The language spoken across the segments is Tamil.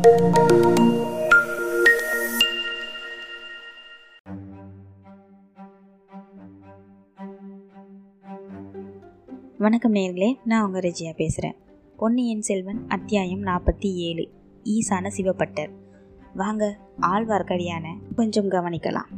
வணக்கம் நேர்களே நான் உங்கள் ரெஜியா பேசுகிறேன் பொன்னியின் செல்வன் அத்தியாயம் நாற்பத்தி ஏழு ஈசான சிவப்பட்டர். வாங்க ஆழ்வார்க்கடியான கொஞ்சம் கவனிக்கலாம்.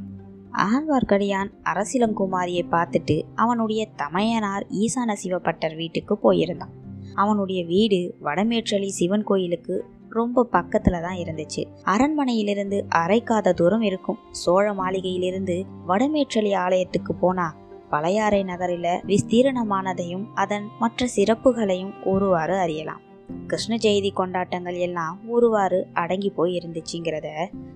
ஆழ்வார்க்கடியான் அரசிலங்குமாரியை பார்த்துட்டு அவனுடைய தமையனார் ஈசான சிவப்பட்டர் வீட்டுக்கு போயிருந்தான். அவனுடைய வீடு வடமேற்றலி சிவன் கோயிலுக்கு ரொம்ப பக்கத்துல தான் இருந்துச்சு. அரண்மனையிலிருந்து அரைக்காத தூரம் இருக்கும். சோழ மாளிகையிலிருந்து வடமேற்றலி ஆலயத்துக்கு போனா பழையாறை நகரில விஸ்தீரணமானதையும் அதன் மற்ற சிறப்புகளையும் ஒருவாறு அறியலாம். கிருஷ்ண ஜெயதி கொண்டாட்டங்கள் எல்லாம் ஒருவாறு அடங்கி போய் இருந்துச்சுங்கிறத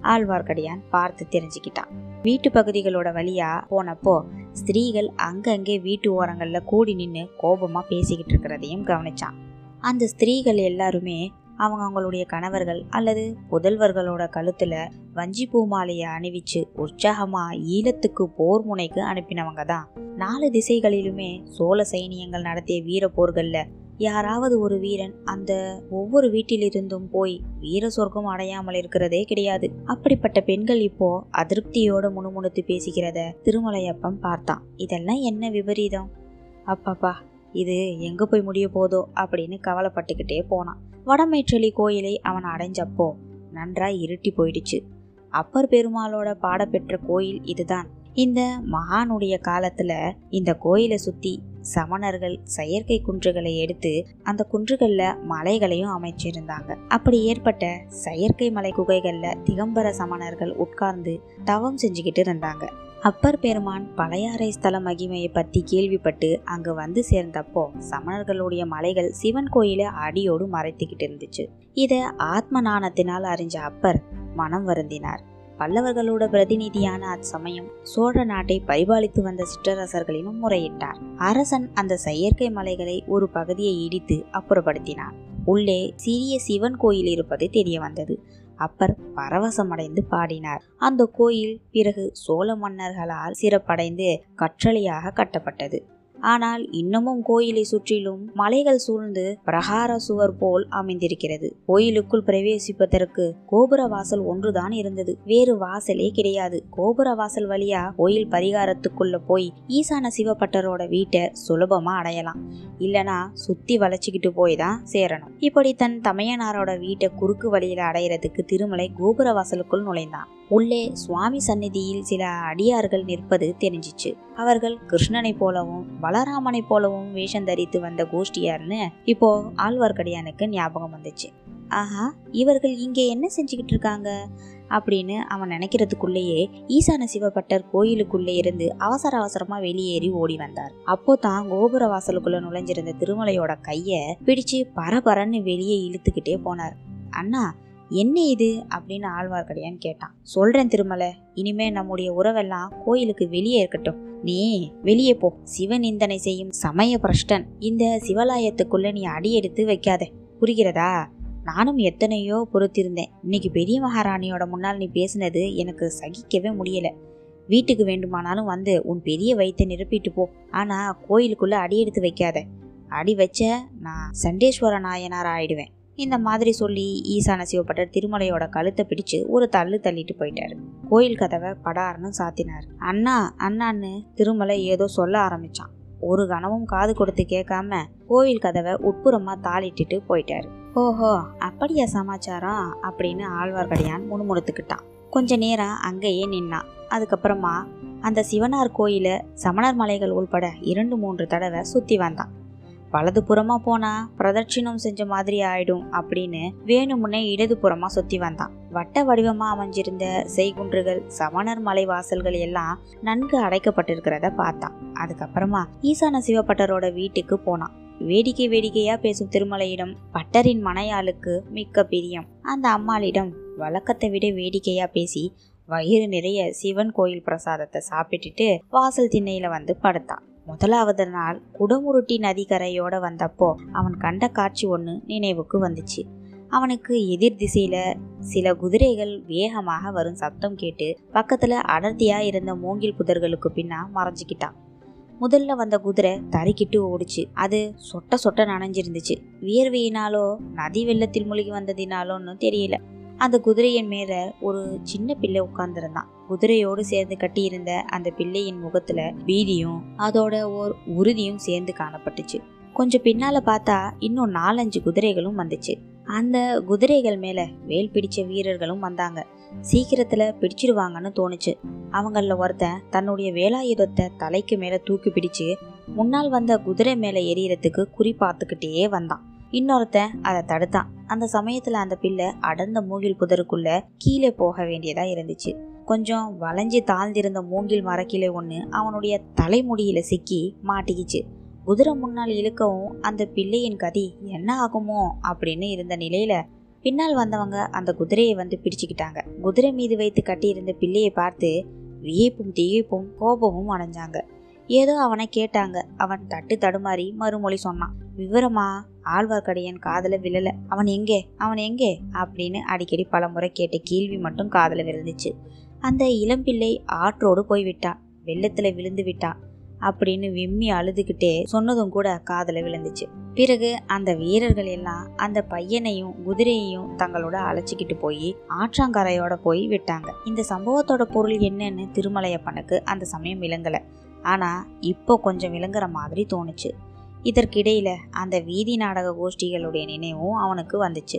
ஆழ்வார்க்கடியான் பார்த்து தெரிஞ்சுக்கிட்டான். வீட்டு பகுதிகளோட வழியா போனப்போ ஸ்திரீகள் அங்கங்கே வீட்டு ஓரங்கள்ல கூடி நின்று கோபமா பேசிக்கிட்டு இருக்கிறதையும் கவனிச்சான். அந்த ஸ்திரீகள் எல்லாருமே அவங்க அவங்களுடைய கணவர்கள் அல்லது புதல்வர்களோட கழுத்தில் வஞ்சி பூ மாலையை அணிவிச்சு உற்சாகமாக ஈழத்துக்கு போர் முனைக்கு அனுப்பினவங்க தான். நாலு திசைகளிலுமே சோழ சைனியங்கள் நடத்திய வீர போர்களில் யாராவது ஒரு வீரன் அந்த ஒவ்வொரு வீட்டிலிருந்தும் போய் வீர சொர்க்கம் அடையாமல் இருக்கிறதே கிடையாது. அப்படிப்பட்ட பெண்கள் இப்போ அதிருப்தியோட முணுமுணுத்து பேசிக்கிறத திருமலையப்பன் பார்த்தான். இதெல்லாம் என்ன விபரீதம்? அப்பாப்பா இது எங்க போய் முடிய போதோ அப்படின்னு கவலைப்பட்டுக்கிட்டே போனான். வடமேற்றலி கோயிலை அவன் அடைஞ்சப்போ நன்றாய் இருட்டி போயிடுச்சு. அப்பர் பெருமாளோட பாடப்பெற்ற கோயில் இதுதான். இந்த மகானுடைய காலத்துல இந்த கோயிலை சுத்தி சமணர்கள் செயற்கை குன்றுகளை எடுத்து அந்த குன்றுகள்ல மலைகளையும் அமைச்சிருந்தாங்க. அப்படி ஏற்பட்ட செயற்கை மலை குகைகள்ல திகம்பர சமணர்கள் உட்கார்ந்து தவம் செஞ்சுக்கிட்டு இருந்தாங்க. அப்பர் பெருமான் பழையாறை ஸ்தல மகிமையை பற்றி கேள்விப்பட்டு அங்கு வந்து சேர்ந்தப்போ சமணர்களுடைய மலைகள் சிவன் கோயிலை அடியோடு மறைத்துக்கிட்டு இருந்துச்சு. இதை ஆத்ம நாணத்தினால் அறிஞ்ச அப்பர் மனம் வருந்தினார். பல்லவர்களோட பிரதிநிதியான அச்சமயம் சோழ நாட்டை பரிபாலித்து வந்த சிற்றரசர்களினும் முறையிட்டார். அரசன் அந்த செயற்கை மலைகளை ஒரு பகுதியை இடித்து அப்புறப்படுத்தினார் உள்ளே சிறிய சிவன் கோயில் இருப்பது தெரிய வந்தது. அப்பர் பரவசமடைந்து பாடினார். அந்த கோயில் பிறகு சோழ மன்னர்களால் சிறப்படைந்து கற்றளியாக கட்டப்பட்டது. ஆனால் இன்னமும் கோயிலை சுற்றிலும் மலைகள் சூழ்ந்து பிரகார சுவர் போல் அமைந்திருக்கிறது. கோயிலுக்குள் பிரவேசிப்பதற்கு கோபுர வாசல் ஒன்றுதான் இருந்தது. வேறு வாசலே கிடையாது. கோபுர வாசல் வழியா கோயில் பரிகாரத்துக்குள்ள போய் ஈசான சிவப்பட்டரோட வீட்டை சுலபமா அடையலாம். இல்லனா சுத்தி வளைச்சுக்கிட்டு போய் தான் சேரணும். இப்படி தன் தமையனாரோட வீட்டை குறுக்கு வழியில அடையிறதுக்கு திருமலை கோபுர வாசலுக்குள் நுழைந்தான். உள்ளே சுவாமி சந்நிதியில் சில அடியார்கள் நிற்பது தெரிஞ்சிச்சு. அவர்கள் கிருஷ்ணனை போலவும் பலராமனை போலவும் வேஷம் தரித்து வந்த கோஷ்டியார்னு இப்போ ஆழ்வார்க்கடியானுக்கு ஞாபகம் வந்துச்சு. ஆஹா இவர்கள் இங்கே என்ன செஞ்சுக்கிட்டு இருக்காங்க? அப்படின்னு அவன் நினைக்கிறதுக்குள்ளேயே ஈசான சிவபட்டர் கோயிலுக்குள்ளே இருந்து அவசர அவசரமா வெளியேறி ஓடி வந்தார். அப்போ தான் கோபுர வாசலுக்குள்ள நுழைஞ்சிருந்த திருமலையோட கைய பிடிச்சு பரபரன்னு வெளியே இழுத்துக்கிட்டே போனார். அண்ணா என்ன இது? அப்படின்னு ஆழ்வார்க்கடியான் கேட்டான். சொல்றேன் திருமலை இனிமே நம்முடைய உறவெல்லாம் கோயிலுக்கு வெளியே இருக்கட்டும். நீ வெளியே போ. சிவநிந்தனை செய்யும் சமய பிரஷ்டன் இந்த சிவலாயத்துக்குள்ள நீ அடி எடுத்து வைக்காத. புரிகிறதா? நானும் எத்தனையோ பொறுத்திருந்தேன். இன்னைக்கு பெரிய மகாராணியோட முன்னால் நீ பேசினது எனக்கு சகிக்கவே முடியல. வீட்டுக்கு வேண்டுமானாலும் வந்து உன் பெரிய வயிற்றை நிரப்பிட்டு போ. ஆனா கோயிலுக்குள்ள அடி எடுத்து வைக்காத. அடி வச்ச நான் சண்டேஸ்வர நாயனார் ஆயிடுவேன். இந்த மாதிரி சொல்லி ஈசான சிவப்பட்டர் திருமலையோட கழுத்தை பிடிச்சு ஒரு தள்ளு தள்ளிட்டு போயிட்டாரு. கோயில் கதவை படார்னு சாத்தினார். அண்ணா அண்ணான்னு திருமலை ஏதோ சொல்ல ஆரம்பிச்சான். ஒரு கணமும் காது கொடுத்து கேட்காம கோயில் கதவை உட்புறமா தாளிட்டுட்டு போயிட்டாரு. ஓஹோ அப்படியா சமாச்சாரம்? அப்படின்னு ஆழ்வார்க்கடியான் முணுமுணுத்துக்கிட்டான். கொஞ்ச நேரம் அங்கேயே நின்னான். அதுக்கப்புறமா அந்த சிவனார் கோயில சமணர் மலைகள் உள்பட இரண்டு மூன்று தடவை சுத்தி வந்தான். வலது புறமா போனா பிரதட்சிணம் செஞ்ச மாதிரி ஆயிடும் அப்படின்னு வேணுமுன்னே இடது புறமா சுத்தி வந்தான். வட்ட வடிவமா அமைஞ்சிருந்த செய்குன்றுகள் சமணர் மலை வாசல்கள் எல்லாம் நன்கு அடைக்கப்பட்டிருக்கிறத பார்த்தான். அதுக்கப்புறமா ஈசான சிவப்பட்டரோட வீட்டுக்கு போனான். வேடிக்கை வேடிக்கையா பேசும் திருமலையிடம் பட்டரின் மனையாளுக்கு மிக்க பிரியம். அந்த அம்மாளிடம் வழக்கத்தை விட வேடிக்கையா பேசி வயிறு நிறைய சிவன் கோயில் பிரசாதத்தை சாப்பிட்டுட்டு வாசல் திண்ணையில வந்து படுத்தான். முதலாவது நாள் குடமுருட்டி நதிக்கரையோட வந்தப்போ அவன் கண்ட காட்சி ஒன்று நினைவுக்கு வந்துச்சு. அவனுக்கு எதிர் திசையில சில குதிரைகள் வேகமாக வரும் சத்தம் கேட்டு பக்கத்துல அடர்த்தியா இருந்த மூங்கில் புதர்களுக்கு பின்னா மறைஞ்சுக்கிட்டான். முதல்ல வந்த குதிரை தறிக்கிட்டு ஓடிச்சு. அது சொட்ட சொட்ட நனைஞ்சிருந்துச்சு. வியர்வையினாலோ நதி வெள்ளத்தில் மூழ்கி வந்ததினாலோன்னு தெரியல. அந்த குதிரையின் மேலே ஒரு சின்ன பிள்ளை உட்கார்ந்திருந்தான். குதிரையோடு சேர்ந்து கட்டியிருந்த அந்த பிள்ளையின் முகத்துல பீதியும் அதோட ஓர் உறுதியும் சேர்ந்து காணப்பட்டுச்சு. கொஞ்சம் பின்னால பார்த்தா இன்னும் நாலஞ்சு குதிரைகளும் வந்துச்சு. அந்த குதிரைகள் மேல வேல் பிடிச்ச வீரர்களும் வந்தாங்க. சீக்கிரத்துல பிடிச்சிடுவாங்கன்னு தோணுச்சு. அவங்கள ஒருத்தன் தன்னுடைய வேலாயுதத்தை தலைக்கு மேல தூக்கி பிடிச்சு முன்னால் வந்த குதிரை மேல எரியறதுக்கு குறி பார்த்துக்கிட்டே வந்தான். இன்னொருத்தன் அதை தடுத்தான். அந்த சமயத்துல அந்த பிள்ளை அடர்ந்த மூங்கில் புதருக்குள்ள கீழே போக வேண்டியதா இருந்துச்சு. கொஞ்சம் வளைஞ்சு தாழ்ந்திருந்த மூங்கில் மரக்கிளை ஒன்று அவனுடைய தலைமுடியில சிக்கி மாட்டிக்கிச்சு. குதிரை முன்னால் இழுக்கவும் அந்த பிள்ளையின் கதி என்ன ஆகுமோ அப்படின்னு இருந்த நிலையில பின்னால் வந்தவங்க அந்த குதிரையை வந்து பிடிச்சுக்கிட்டாங்க. குதிரை மீது வைத்து கட்டியிருந்த பிள்ளையை பார்த்து வியப்பும் திகைப்பும் கோபமும் அடைஞ்சாங்க. ஏதோ அவனை கேட்டாங்க. அவன் தட்டு தடுமாறி மறுமொழி சொன்னான். விவரமா? ஆழ்வார்க்கடையன் காதல விழல. அவன் எங்கே? அவன் எங்கே? அப்படின்னு அடிக்கடி பலமுறை கேட்ட கேள்வி மட்டும் காதல விழுந்துச்சு. அந்த இளம்பிள்ளை ஆற்றோடு போய்விட்டான் வெள்ளத்துல விழுந்து விட்டான் அப்படின்னு விம்மி அழுதுகிட்டே சொன்னதும் கூட காதல விழுந்துச்சு. பிறகு அந்த வீரர்கள் எல்லாம் அந்த பையனையும் குதிரையையும் தங்களோட அழைச்சிக்கிட்டு போய் ஆற்றாங்கரையோட போய் விட்டாங்க. இந்த சம்பவத்தோட பொருள் என்னன்னு திருமலையப்பனுக்கு அந்த சமயம் விளங்கலை. ஆனால் இப்போ கொஞ்சம் விளங்குற மாதிரி தோணுச்சு. இதற்கிடையில் அந்த வீதி நாடக கோஷ்டிகளுடைய நினைவும் அவனுக்கு வந்துச்சு.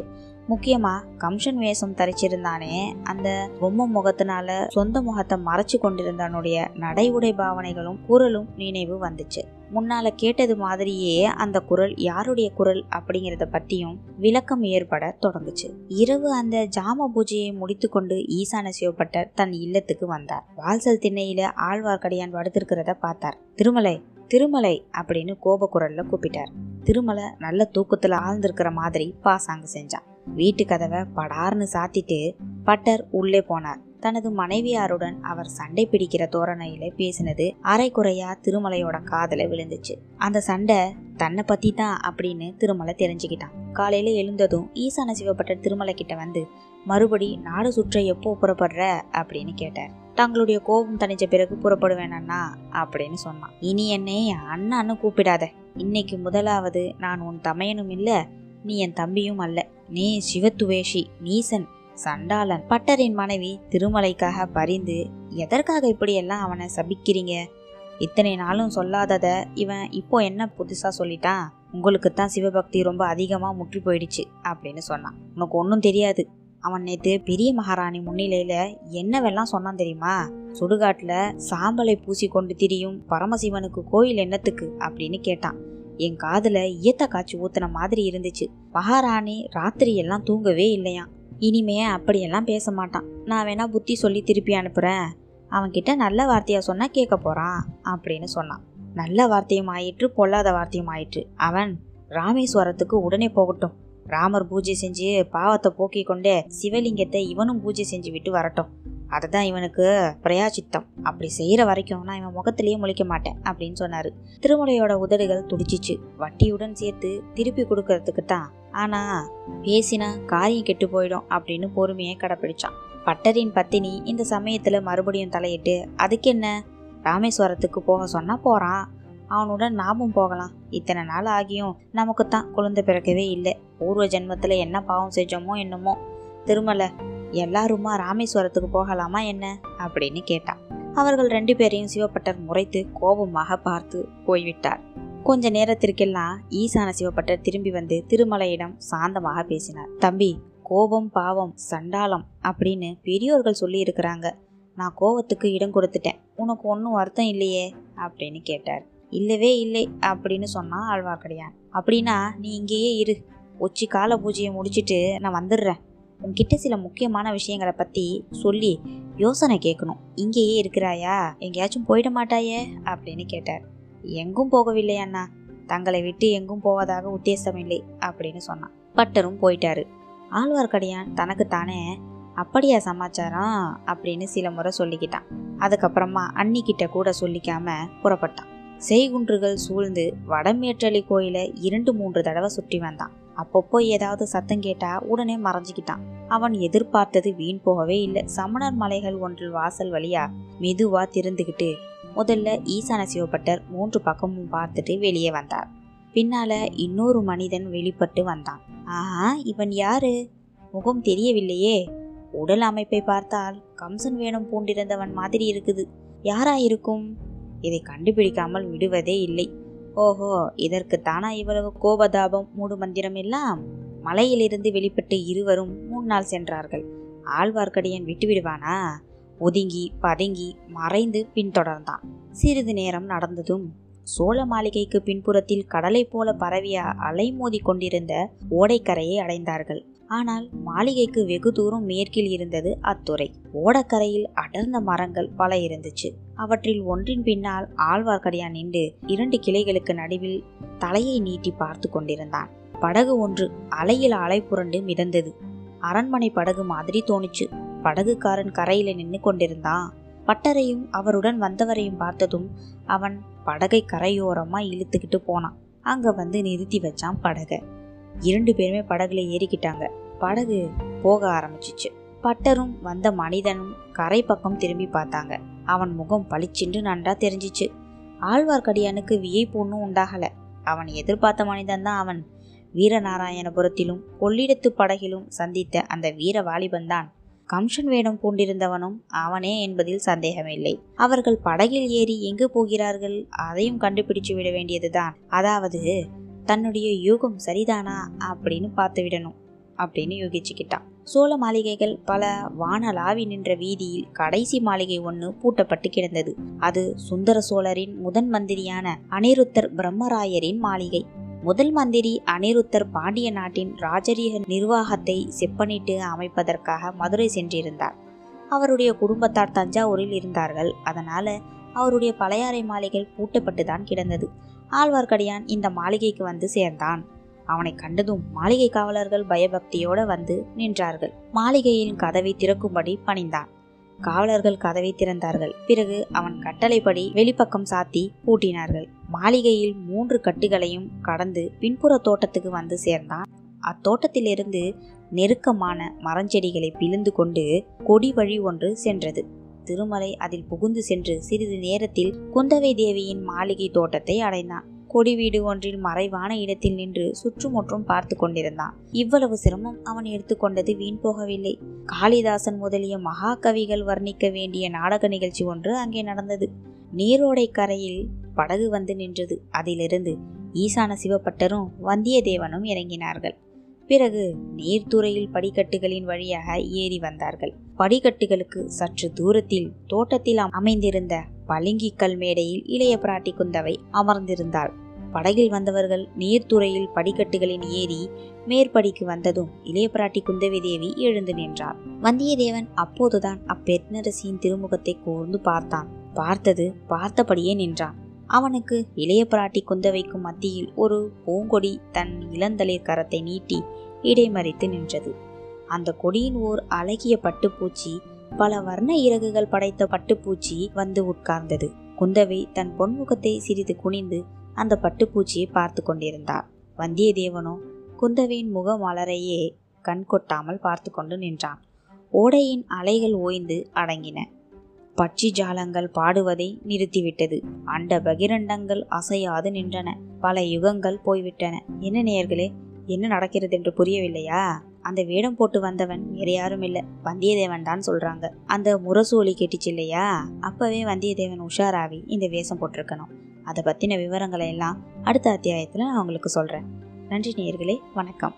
முக்கியமாக கம்ஷன் வேஷம் தரிச்சிருந்தானே அந்த பொம்மை முகத்தினால சொந்த முகத்தை மறைச்சு கொண்டிருந்தவனுடைய நடை உடை பாவனைகளும் குரலும் நினைவு வந்துச்சு. முன்னால கேட்டது மாதிரியே அந்த குரல் யாருடைய குரல் அப்படிங்கிறத பத்தியும் விளக்கம் ஏற்பட தொடங்குச்சு. இரவு அந்த ஜாம பூஜையை முடித்துக்கொண்டு ஈசான சிவப்பட்டர் தன் இல்லத்துக்கு வந்தார். வால்சல் திண்ணையில ஆழ்வார்க்கடியான் படுத்திருக்கிறத பார்த்தார். திருமலை திருமலை அப்படின்னு கோப குரல்ல கூப்பிட்டார். திருமலை நல்ல தூக்கத்துல ஆழ்ந்திருக்கிற மாதிரி பாசாங்கு செஞ்சான். வீட்டு கதவை படார்னு சாத்திட்டு பட்டர் உள்ளே போனார். தனது மனைவியாருடன் அவர் சண்டை பிடிக்கிற தோரணையில பேசினது அரைக்குறையா திருமலையோட காதல விழுந்துச்சு. அந்த சண்டை தன்னை பத்தி தான் அப்படின்னு திருமலை தெரிஞ்சுக்கிட்டான். காலையில எழுந்ததும் ஈசான சிவப்பட்டர் திருமலை கிட்ட வந்து மறுபடி நாடு சுற்ற எப்போ புறப்படுற? அப்படின்னு கேட்டார். தங்களுடைய கோபம் தணிஞ்ச பிறகு புறப்படுவேனா அப்படின்னு சொன்னான். இனி என்னை அண்ணான்னு கூப்பிடாத. இன்னைக்கு முதலாவது நான் உன் தமையனும் இல்ல நீ என் தம்பியும் அல்ல. நீ சிவத்துவேஷி நீசன் சண்டாளன் பட்டரின் மனைவி திருமலைக்காக பரிந்து எதற்காக இப்படியெல்லாம் அவனை சபிக்கிறீங்க? இத்தனை நாளும் சொல்லாதத இவன் இப்போ என்ன புதுசா சொல்லிட்டான்? உங்களுக்கு தான் சிவபக்தி ரொம்ப அதிகமா முற்றி போயிடுச்சு அப்படின்னு சொன்னான். உனக்கு ஒன்றும் தெரியாது. அவன் நேத்து பெரிய மகாராணி முன்னிலையில என்னவெல்லாம் சொன்னான் தெரியுமா? சுடுகாட்டுல சாம்பலை பூசி கொண்டு திரியும் பரமசிவனுக்கு கோயில் என்னத்துக்கு? அப்படின்னு கேட்டான். என் காதுல ஈத்த காய்ச்சி ஊத்துன மாதிரி இருந்துச்சு. மகாராணி ராத்திரி எல்லாம் தூங்கவே இல்லையாம். இனிமே அப்படியெல்லாம் பேச மாட்டான். நான் வேணா புத்தி சொல்லி திருப்பி அனுப்புகிறேன் அவன்கிட்ட நல்ல வார்த்தையாக சொன்னால் கேட்க போகிறான் அப்படின்னு சொன்னான். நல்ல வார்த்தையும் ஆயிற்று பொல்லாத வார்த்தையும் ஆயிற்று. அவன் ராமேஸ்வரத்துக்கு உடனே போகட்டும். ராமர் பூஜை செஞ்சு பாவத்தை போக்கிக் கொண்டே சிவலிங்கத்தை இவனும் பூஜை செஞ்சு விட்டு வரட்டும். அதுதான் இவனுக்கு பிரயாச்சித்தம் அப்படி செய்கிற வரைக்கும் நான் இவன் முகத்திலேயே முழிக்க மாட்டேன் அப்படின்னு சொன்னாரு. திருமலையோட உதடுகள் துடிச்சிச்சு. வட்டியுடன் சேர்த்து திருப்பி கொடுக்கறதுக்கு தான் ஆனா பேசினா காரியம் கெட்டு போயிடும் அப்படின்னு பொறுமையை கடைப்பிடிச்சான். பட்டரின் பத்தினி இந்த சமயத்துல மறுபடியும் தலையிட்டு அதுக்கு என்ன ராமேஸ்வரத்துக்கு போக சொன்னா போறான். அவனுடன் நாமும் போகலாம். இத்தனை நாள் ஆகியும் நமக்கு தான் குழந்தை பிறக்கவே இல்லை. பூர்வ ஜென்மத்தில் என்ன பாவம் செஞ்சோமோ என்னமோ. திருமலை எல்லாருமா ராமேஸ்வரத்துக்கு போகலாமா என்ன? அப்படின்னு கேட்டான் அவர்கள் ரெண்டு பேரையும் சிவப்பட்டர் முறைத்து கோபமாக பார்த்து போய்விட்டார். கொஞ்ச நேரத்திற்கெல்லாம் ஈசான சிவப்பட்டர் திரும்பி வந்து திருமலையிடம் சாந்தமாக பேசினார். தம்பி கோபம் பாவம் சண்டாளம் அப்படின்னு பெரியோர்கள் சொல்லி இருக்கிறாங்க. நான் கோபத்துக்கு இடம் கொடுத்துட்டேன். உனக்கு ஒன்றும் வருத்தம் இல்லையே? அப்படின்னு கேட்டார். இல்லவே இல்லை அப்படின்னு சொன்னான் ஆழ்வார்க்கடியான். அப்படின்னா நீ இங்கேயே இரு. உச்சி கால பூஜையை முடிச்சுட்டு நான் வந்துடுறேன். உன்கிட்ட சில முக்கியமான விஷயங்களை பற்றி சொல்லி யோசனை கேட்கணும். இங்கேயே இருக்கிறாயா? எங்கேயாச்சும் போயிட மாட்டாயே? அப்படின்னு கேட்டார். எங்கும் போகவில்லை அண்ணா. தங்களை விட்டு எங்கும் போவதாக உத்தேசம் இல்லை அப்படின்னு சொன்னான். பட்டரும் போயிட்டாரு. ஆழ்வார்க்கடியான் தனக்குத்தானே அப்படியா சமாச்சாரம் அப்படின்னு சில முறை சொல்லிக்கிட்டான். அதுக்கப்புறமா அன்னிக்கிட்ட கூட சொல்லிக்காம புறப்பட்டான். செய்குன்றுகள் சூழ்ந்து வடமேற்றலி கோயிலை இரண்டு மூன்று தடவை சுற்றி வந்தான். அப்பப்போ ஏதாவது சத்தம் கேட்டா உடனே மறைஞ்சுக்கிட்டான். அவன் எதிர்பார்த்தது வீண் போகவே இல்லை. சமணர் மலைகள் ஒன்றில் வாசல் வழியா மெதுவா திறந்துகிட்டு முதல்ல ஈசான சிவப்பட்டர் மூன்று பக்கமும் பார்த்துட்டு வெளியே வந்தார். பின்னால இன்னொரு மனிதன் வெளிப்பட்டு வந்தான். ஆஹா இவன் யாரு? முகம் தெரியவில்லையே. உடல் அமைப்பை பார்த்தால் கம்சன் வேணும் பூண்டிருந்தவன் மாதிரி இருக்குது. யாராயிருக்கும் இதை கண்டுபிடிக்காமல் விடுவதே இல்லை. ஓஹோ இதற்கு தானா இவ்வளவு கோபதாபம் மூடு மந்திரம் எல்லாம்? மலையிலிருந்து வெளிப்பட்டு இருவரும் மூணு நாள் சென்றார்கள். ஆழ்வார்க்கடியன் விட்டுவிடுவானா? ஒதுங்கி பதுங்கி மறைந்து பின்தொடர்ந்தான். சிறிது நேரம் நடந்ததும் சோழ மாளிகைக்கு பின்புறத்தில் கடலை போல பரவிய அலைமோதி கொண்டிருந்த ஓடைக்கரையை அடைந்தார்கள். ஆனால் மாளிகைக்கு வெகு தூரம் மேற்கில் இருந்தது அத்துறை. ஓடக்கரையில் அடர்ந்த மரங்கள் பல இருந்துச்சு. அவற்றில் ஒன்றின் பின்னால் ஆழ்வார்க்கடியான் நின்று இரண்டு கிளைகளுக்கு நடுவில் தலையை நீட்டி பார்த்து கொண்டிருந்தான். படகு ஒன்று அலையில் அலை புரண்டு மிதந்தது. அரண்மனை படகு மாதிரி தோணுச்சு. படகுக்காரன் கரையில நின்று கொண்டிருந்தான். பட்டரையும் அவருடன் வந்தவரையும் பார்த்ததும் அவன் படகை கரையோரமா இழுத்துக்கிட்டு போனான். அங்க வந்து நிறுத்தி வச்சான் படகை. இரண்டு பேருமே படகுல ஏறிக்கிட்டாங்க. படகு போக ஆரம்பிச்சிச்சு. பட்டரும் வந்த மனிதனும் கரை பக்கம் திரும்பி பார்த்தாங்க. அவன் முகம் பளிச்சென்று நன்றா தெரிஞ்சிச்சு. ஆழ்வார்க்கடியானுக்கு வியப்பு ஒன்றும் உண்டாகல. அவன் எதிர்பார்த்த மனிதன் தான் அவன். வீரநாராயணபுரத்திலும் கொள்ளிடத்து படகிலும் சந்தித்த அந்த வீர வாலிபன்தான். கம்சன் வேடம் பூண்டிருந்தவனும் அவனே என்பதில் சந்தேகமில்லை. அவர்கள் படகில் ஏறி எங்கு போகிறார்கள் அதையும் கண்டுபிடிச்சு விட வேண்டியதுதான். அதாவது தன்னுடைய யூகம் சரிதானா அப்படின்னு பார்த்து விடணும் அப்படின்னு யூகிச்சுக்கிட்டான். சோழ மாளிகைகள் பல வானலாவி நின்ற வீதியில் கடைசி மாளிகை ஒன்று பூட்டப்பட்டு கிடந்தது. அது சுந்தர சோழரின் முதன் மந்திரியான அனிருத்தர் பிரம்மராயரின் மாளிகை. முதல் மந்திரி அனிருத்தர் பாண்டிய நாட்டின் ராஜரீக நிர்வாகத்தை செப்பனிட்டு அமைப்பதற்காக மதுரை சென்றிருந்தார். அவருடைய குடும்பத்தார் தஞ்சாவூரில் இருந்தார்கள். அதனால அவருடைய பழையாறை மாளிகை பூட்டப்பட்டுதான் கிடந்தது. ஆழ்வார்க்கடியான் இந்த மாளிகைக்கு வந்து சேர்ந்தான். அவனை கண்டதும் மாளிகை காவலர்கள் பயபக்தியோடு வந்து நின்றார்கள். மாளிகையின் கதவை திறக்கும்படி பணிந்தான். காவலர்கள் கதவை திறந்தார்கள். பிறகு அவன் கட்டளைப்படி வெளிப்பக்கம் சாத்தி பூட்டினார்கள். மாளிகையில் மூன்று கட்டுகளையும் கடந்து பின்புற தோட்டத்துக்கு வந்து சேர்ந்தான். அத்தோட்டத்திலிருந்து நெருக்கமான மரஞ்செடிகளை பிழிந்து கொண்டு கொடி வழி ஒன்று சென்றது. திருமலை அதில் புகுந்து சென்று சிறிது நேரத்தில் குந்தவை தேவியின் மாளிகை தோட்டத்தை அடைந்தான். கொடி வீடு ஒன்றில் மறைவான இடத்தில் நின்று சுற்றுமுற்றும் பார்த்து கொண்டிருந்தான். இவ்வளவு சிரமம் அவன் எடுத்துக்கொண்டது வீண் போகவில்லை. காளிதாசன் முதலிய மகாகவிகள் வர்ணிக்க வேண்டிய நாடக நிகழ்ச்சி ஒன்று அங்கே நடந்தது. நீரோடை கரையில் படகு வந்து நின்றது. அதிலிருந்து ஈசான சிவப்பட்டரும் வந்தியத்தேவனும் இறங்கினார்கள். பிறகு நீர்த்துறையில் படிக்கட்டுகளின் வழியாக ஏறி வந்தார்கள். படிக்கட்டுகளுக்கு சற்று தூரத்தில் தோட்டத்தில் அமைந்திருந்த பளிங்கிக்கல் மேடையில் இளைய பிராட்டி குந்தவை அமர்ந்திருந்தாள். படகில் வந்தவர்கள் நீர்த்துறையில் படிக்கட்டுகளின் ஏறி மேற்படிக்கு வந்ததும் இளைய பிராட்டி குந்தவி தேவி எழுந்து நின்றார் வந்தியத்தேவன் அப்போதுதான் அப்பெண்ணரசியின் திருமுகத்தை கூர்ந்து பார்த்தான். பார்த்தது பார்த்தபடியே நின்றான். அவனுக்கு இளைய பிராட்டி குந்தவைக்கும் மத்தியில் ஒரு பூங்கொடி தன் இளந்தளிர் கரத்தை நீட்டி இடைமறித்து நின்றது. அந்த கொடியின் ஓர் அழகிய பட்டுப்பூச்சி பல வர்ண இறகுகள் படைத்த பட்டுப்பூச்சி வந்து உட்கார்ந்தது. குந்தவை தன் பொன்முகத்தை சிறிது குனிந்து அந்த பட்டுப்பூச்சியை பார்த்து கொண்டிருந்தார் வந்தியத்தேவனோ குந்தவையின் முக மலரையே கண் கொட்டாமல் பார்த்து கொண்டு நின்றான். ஓடையின் அலைகள் ஓய்ந்து அடங்கின. பட்சி ஜாலங்கள் பாடுவதை நிறுத்திவிட்டது. அண்ட பகிரண்டங்கள் அசையாது நின்றன. பல யுகங்கள் போய்விட்டன. என்ன நேயர்களே என்ன நடக்கிறது என்று புரியவில்லையா? அந்த வேடம் போட்டு வந்தவன் வேற யாரும் இல்ல வந்தியத்தேவன் தான் சொல்றாங்க. அந்த முரசொலி கேட்டுச்சு இல்லையா அப்பவே வந்தியத்தேவன் உஷாராவி இந்த வேஷம் போட்டிருக்கணும். அதை பத்தின விவரங்களை எல்லாம் அடுத்த அத்தியாயத்துல நான் உங்களுக்கு சொல்றேன். நன்றி நேயர்களே வணக்கம்.